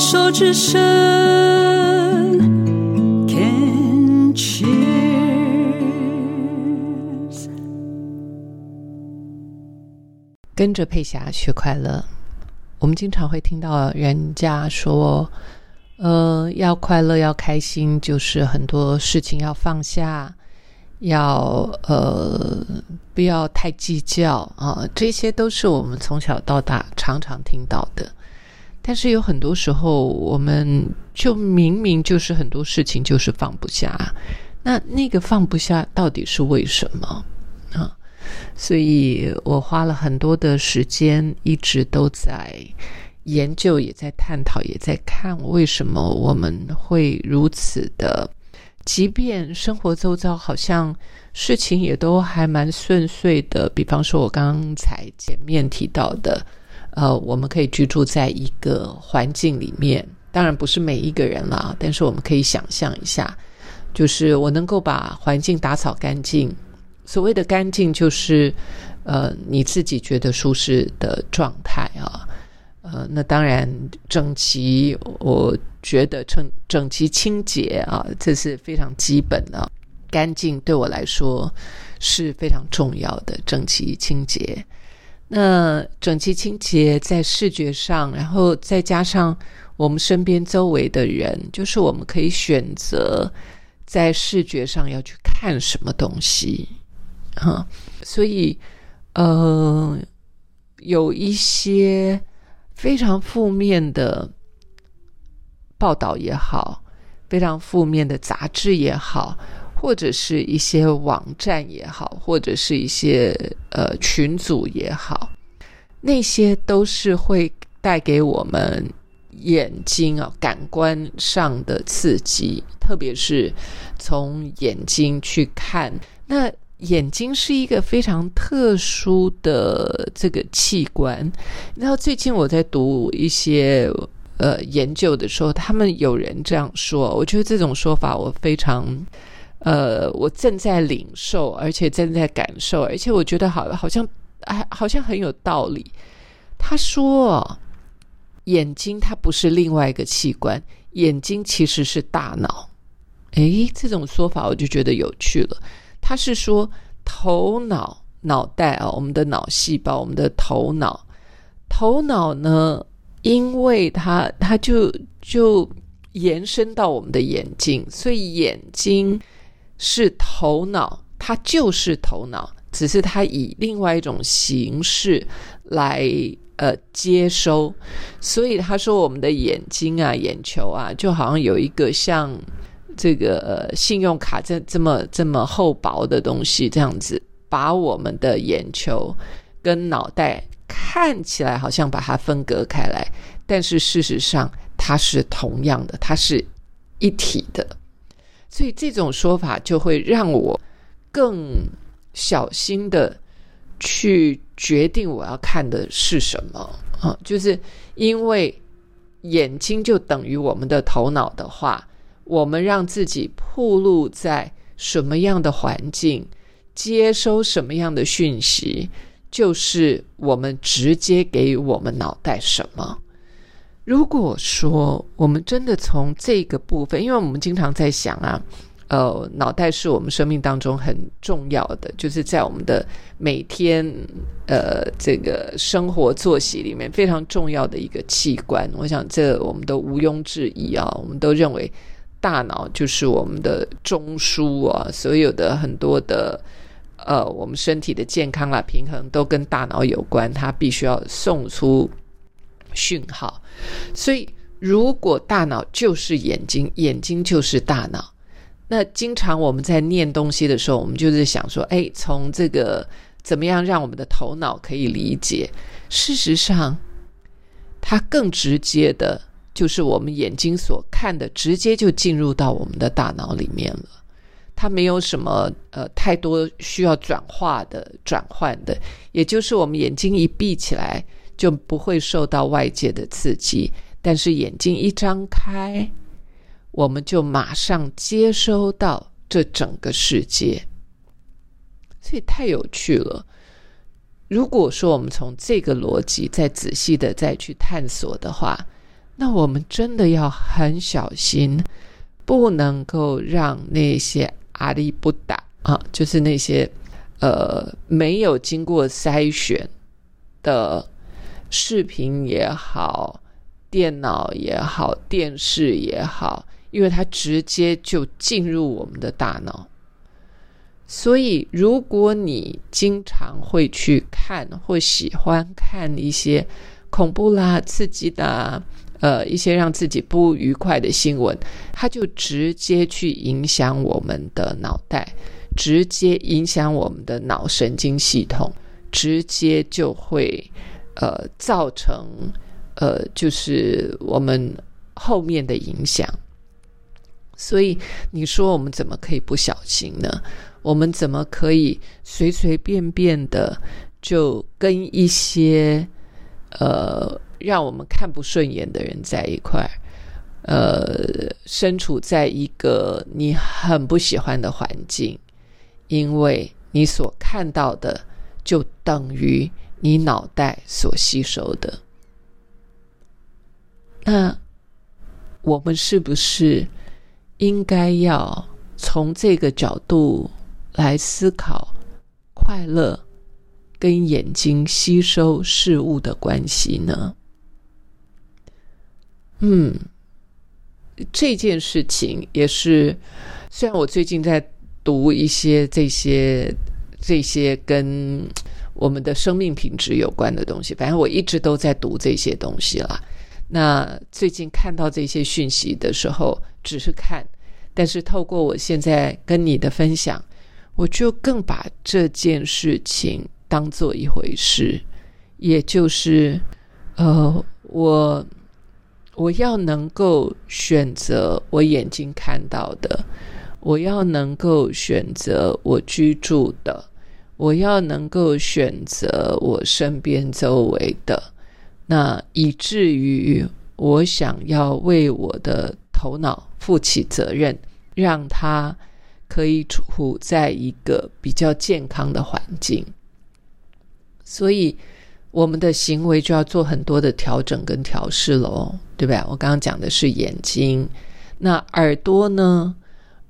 手之声，Can cheers。跟着佩霞学快乐。我们经常会听到人家说，呃，要快乐，要开心，就是很多事情要放下，要呃，不要太计较啊，这些都是我们从小到大常常听到的。但是有很多时候，我们就明明就是很多事情就是放不下，那那个放不下到底是为什么啊？所以我花了很多的时间，一直都在研究，也在探讨，也在看为什么我们会如此的。即便生活周遭好像事情也都还蛮顺遂的，比方说我刚才前面提到的，呃，我们可以居住在一个环境里面，当然不是每一个人啦，但是我们可以想象一下，就是我能够把环境打扫干净。所谓的干净，就是呃你自己觉得舒适的状态啊，呃，那当然整齐，我觉得整整齐清洁啊，这是非常基本的。干净对我来说是非常重要的，整齐清洁。那整齐清洁在视觉上，然后再加上我们身边周围的人，就是我们可以选择在视觉上要去看什么东西。哈，所以，呃，有一些非常负面的报道也好，非常负面的杂志也好，或者是一些网站也好，或者是一些呃群组也好，那些都是会带给我们眼睛啊感官上的刺激，特别是从眼睛去看那。眼睛是一个非常特殊的这个器官。然后最近我在读一些呃研究的时候，他们有人这样说，我觉得这种说法我非常呃，我正在领受，而且正在感受，而且我觉得好好像还好像很有道理。他说，眼睛它不是另外一个器官，眼睛其实是大脑。诶，这种说法我就觉得有趣了。他是说，头脑、脑袋啊，我们的脑细胞，我们的头脑，头脑呢，因为它它就就延伸到我们的眼睛，所以眼睛是头脑，它就是头脑，只是它以另外一种形式来呃接收。所以他说，我们的眼睛啊，眼球啊，就好像有一个像。这个信用卡这这么这么厚薄的东西，这样子把我们的眼球跟脑袋看起来好像把它分隔开来，但是事实上它是同样的，它是一体的。所以这种说法就会让我更小心的去决定我要看的是什么啊，就是因为眼睛就等于我们的头脑的话。我们让自己暴露在什么样的环境，接收什么样的讯息，就是我们直接给我们脑袋什么。如果说我们真的从这个部分，因为我们经常在想啊，呃，脑袋是我们生命当中很重要的，就是在我们的每天呃这个生活作息里面非常重要的一个器官。我想这我们都毋庸置疑啊，我们都认为。大脑就是我们的中枢啊，所有的很多的呃，我们身体的健康啦、平衡都跟大脑有关，它必须要送出讯号。所以，如果大脑就是眼睛，眼睛就是大脑，那经常我们在念东西的时候，我们就是想说，哎，从这个怎么样让我们的头脑可以理解？事实上，它更直接的。就是我们眼睛所看的，直接就进入到我们的大脑里面了。它没有什么呃太多需要转化的、转换的。也就是我们眼睛一闭起来，就不会受到外界的刺激；但是眼睛一张开，我们就马上接收到这整个世界。所以太有趣了。如果说我们从这个逻辑再仔细的再去探索的话，那我们真的要很小心，不能够让那些阿里不达啊，就是那些呃没有经过筛选的视频也好、电脑也好、电视也好，因为它直接就进入我们的大脑。所以，如果你经常会去看或喜欢看一些恐怖啦、刺激的，呃，一些让自己不愉快的新闻，它就直接去影响我们的脑袋，直接影响我们的脑神经系统，直接就会呃造成呃就是我们后面的影响。所以，你说我们怎么可以不小心呢？我们怎么可以随随便便的就跟一些呃让我们看不顺眼的人在一块儿？呃，身处在一个你很不喜欢的环境，因为你所看到的就等于你脑袋所吸收的。那我们是不是应该要从这个角度？来思考快乐跟眼睛吸收事物的关系呢？嗯，这件事情也是，虽然我最近在读一些这些这些跟我们的生命品质有关的东西，反正我一直都在读这些东西啦。那最近看到这些讯息的时候，只是看，但是透过我现在跟你的分享。我就更把这件事情当做一回事，也就是，呃，我我要能够选择我眼睛看到的，我要能够选择我居住的，我要能够选择我身边周围的，那以至于我想要为我的头脑负起责任，让它。可以处在一个比较健康的环境，所以我们的行为就要做很多的调整跟调试喽，对吧？我刚刚讲的是眼睛，那耳朵呢？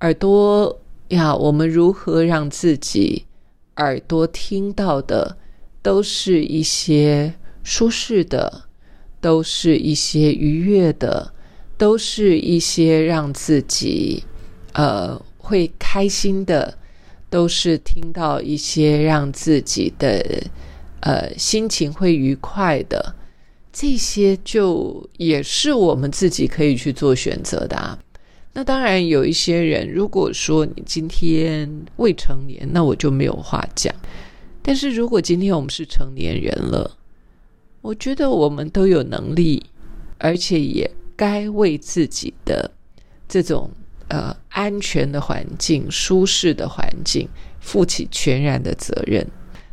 耳朵呀，我们如何让自己耳朵听到的都是一些舒适的，都是一些愉悦的，都是一些让自己呃。会开心的，都是听到一些让自己的呃心情会愉快的，这些就也是我们自己可以去做选择的啊。那当然有一些人，如果说你今天未成年，那我就没有话讲。但是如果今天我们是成年人了，我觉得我们都有能力，而且也该为自己的这种。呃，安全的环境、舒适的环境，负起全然的责任。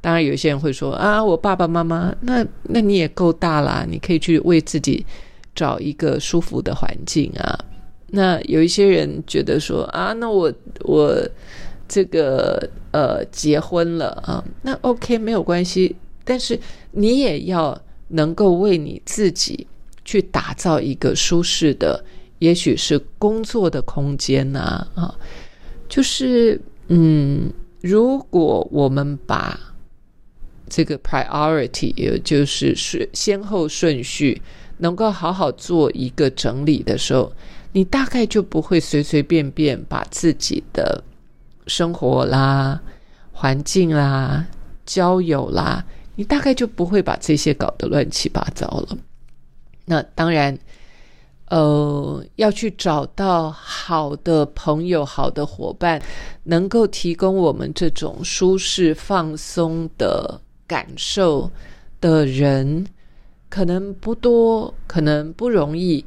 当然，有些人会说：“啊，我爸爸妈妈，那那你也够大啦，你可以去为自己找一个舒服的环境啊。”那有一些人觉得说：“啊，那我我这个呃结婚了啊，那 OK 没有关系，但是你也要能够为你自己去打造一个舒适的。”也许是工作的空间呐，啊，就是嗯，如果我们把这个 priority，也就是是先后顺序，能够好好做一个整理的时候，你大概就不会随随便便把自己的生活啦、环境啦、交友啦，你大概就不会把这些搞得乱七八糟了。那当然。呃，要去找到好的朋友、好的伙伴，能够提供我们这种舒适放松的感受的人，可能不多，可能不容易，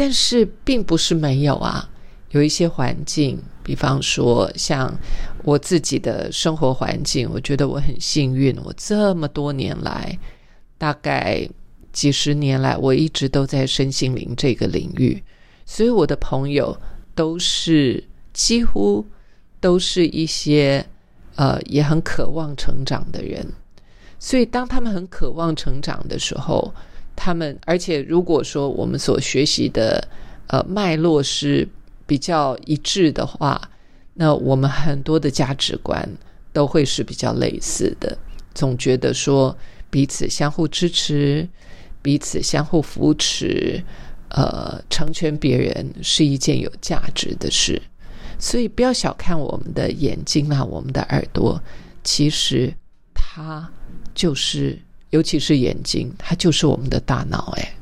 但是并不是没有啊。有一些环境，比方说像我自己的生活环境，我觉得我很幸运，我这么多年来，大概。几十年来，我一直都在身心灵这个领域，所以我的朋友都是几乎都是一些呃也很渴望成长的人。所以当他们很渴望成长的时候，他们，而且如果说我们所学习的呃脉络是比较一致的话，那我们很多的价值观都会是比较类似的。总觉得说彼此相互支持，彼此相互扶持，呃，成全别人是一件有价值的事。所以不要小看我们的眼睛啊，我们的耳朵，其实它就是，尤其是眼睛，它就是我们的大脑，哎。